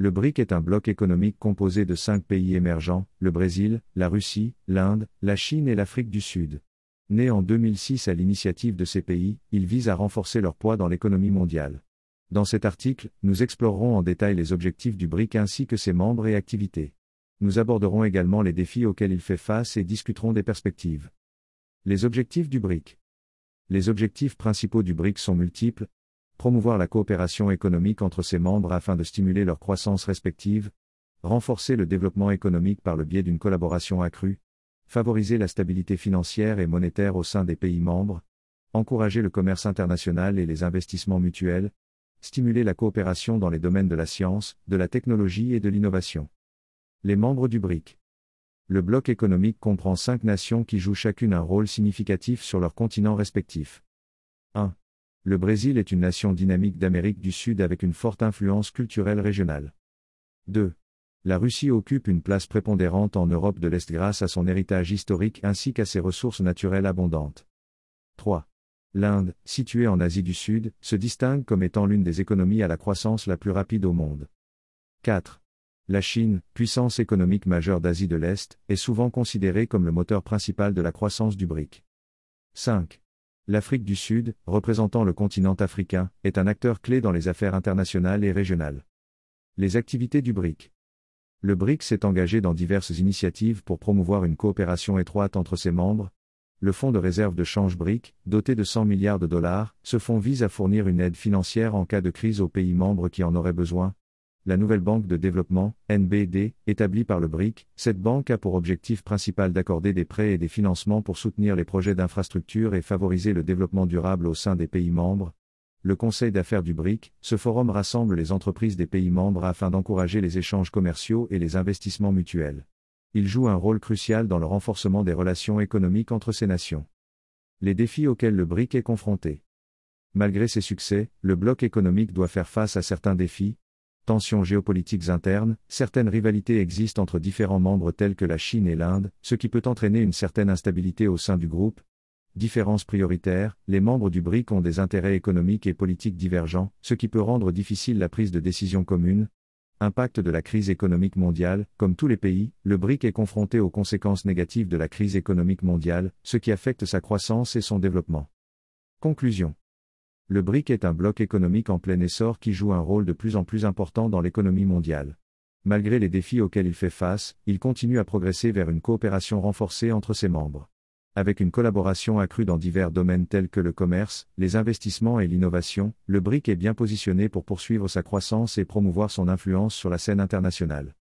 Le BRIC est un bloc économique composé de cinq pays émergents, le Brésil, la Russie, l'Inde, la Chine et l'Afrique du Sud. Né en 2006 à l'initiative de ces pays, il vise à renforcer leur poids dans l'économie mondiale. Dans cet article, nous explorerons en détail les objectifs du BRIC ainsi que ses membres et activités. Nous aborderons également les défis auxquels il fait face et discuterons des perspectives. Les objectifs du BRIC. Les objectifs principaux du BRIC sont multiples, promouvoir la coopération économique entre ses membres afin de stimuler leur croissance respective, renforcer le développement économique par le biais d'une collaboration accrue, favoriser la stabilité financière et monétaire au sein des pays membres, encourager le commerce international et les investissements mutuels, stimuler la coopération dans les domaines de la science, de la technologie et de l'innovation. Les membres du BRIC. Le bloc économique comprend cinq nations qui jouent chacune un rôle significatif sur leur continent respectif. 1. Le Brésil est une nation dynamique d'Amérique du Sud avec une forte influence culturelle régionale. 2. La Russie occupe une place prépondérante en Europe de l'Est grâce à son héritage historique ainsi qu'à ses ressources naturelles abondantes. 3. L'Inde, située en Asie du Sud, se distingue comme étant l'une des économies à la croissance la plus rapide au monde. 4. La Chine, puissance économique majeure d'Asie de l'Est, est souvent considérée comme le moteur principal de la croissance du BRIC. 5. L'Afrique du Sud, représentant le continent africain, est un acteur clé dans les affaires internationales et régionales. Les activités du BRIC. Le BRIC s'est engagé dans diverses initiatives pour promouvoir une coopération étroite entre ses membres. Le fonds de réserve de change BRIC, doté de 100 milliards de dollars, ce fonds vise à fournir une aide financière en cas de crise aux pays membres qui en auraient besoin, la nouvelle banque de développement, NBD, établie par le BRIC, cette banque a pour objectif principal d'accorder des prêts et des financements pour soutenir les projets d'infrastructure et favoriser le développement durable au sein des pays membres. Le Conseil d'affaires du BRIC, ce forum rassemble les entreprises des pays membres afin d'encourager les échanges commerciaux et les investissements mutuels. Il joue un rôle crucial dans le renforcement des relations économiques entre ces nations. Les défis auxquels le BRIC est confronté. Malgré ses succès, le bloc économique doit faire face à certains défis, tensions géopolitiques internes, certaines rivalités existent entre différents membres tels que la Chine et l'Inde, ce qui peut entraîner une certaine instabilité au sein du groupe. Différences prioritaires, les membres du BRIC ont des intérêts économiques et politiques divergents, ce qui peut rendre difficile la prise de décision commune. Impact de la crise économique mondiale, comme tous les pays, le BRIC est confronté aux conséquences négatives de la crise économique mondiale, ce qui affecte sa croissance et son développement. Conclusion le BRIC est un bloc économique en plein essor qui joue un rôle de plus en plus important dans l'économie mondiale. Malgré les défis auxquels il fait face, il continue à progresser vers une coopération renforcée entre ses membres. Avec une collaboration accrue dans divers domaines tels que le commerce, les investissements et l'innovation, le BRIC est bien positionné pour poursuivre sa croissance et promouvoir son influence sur la scène internationale.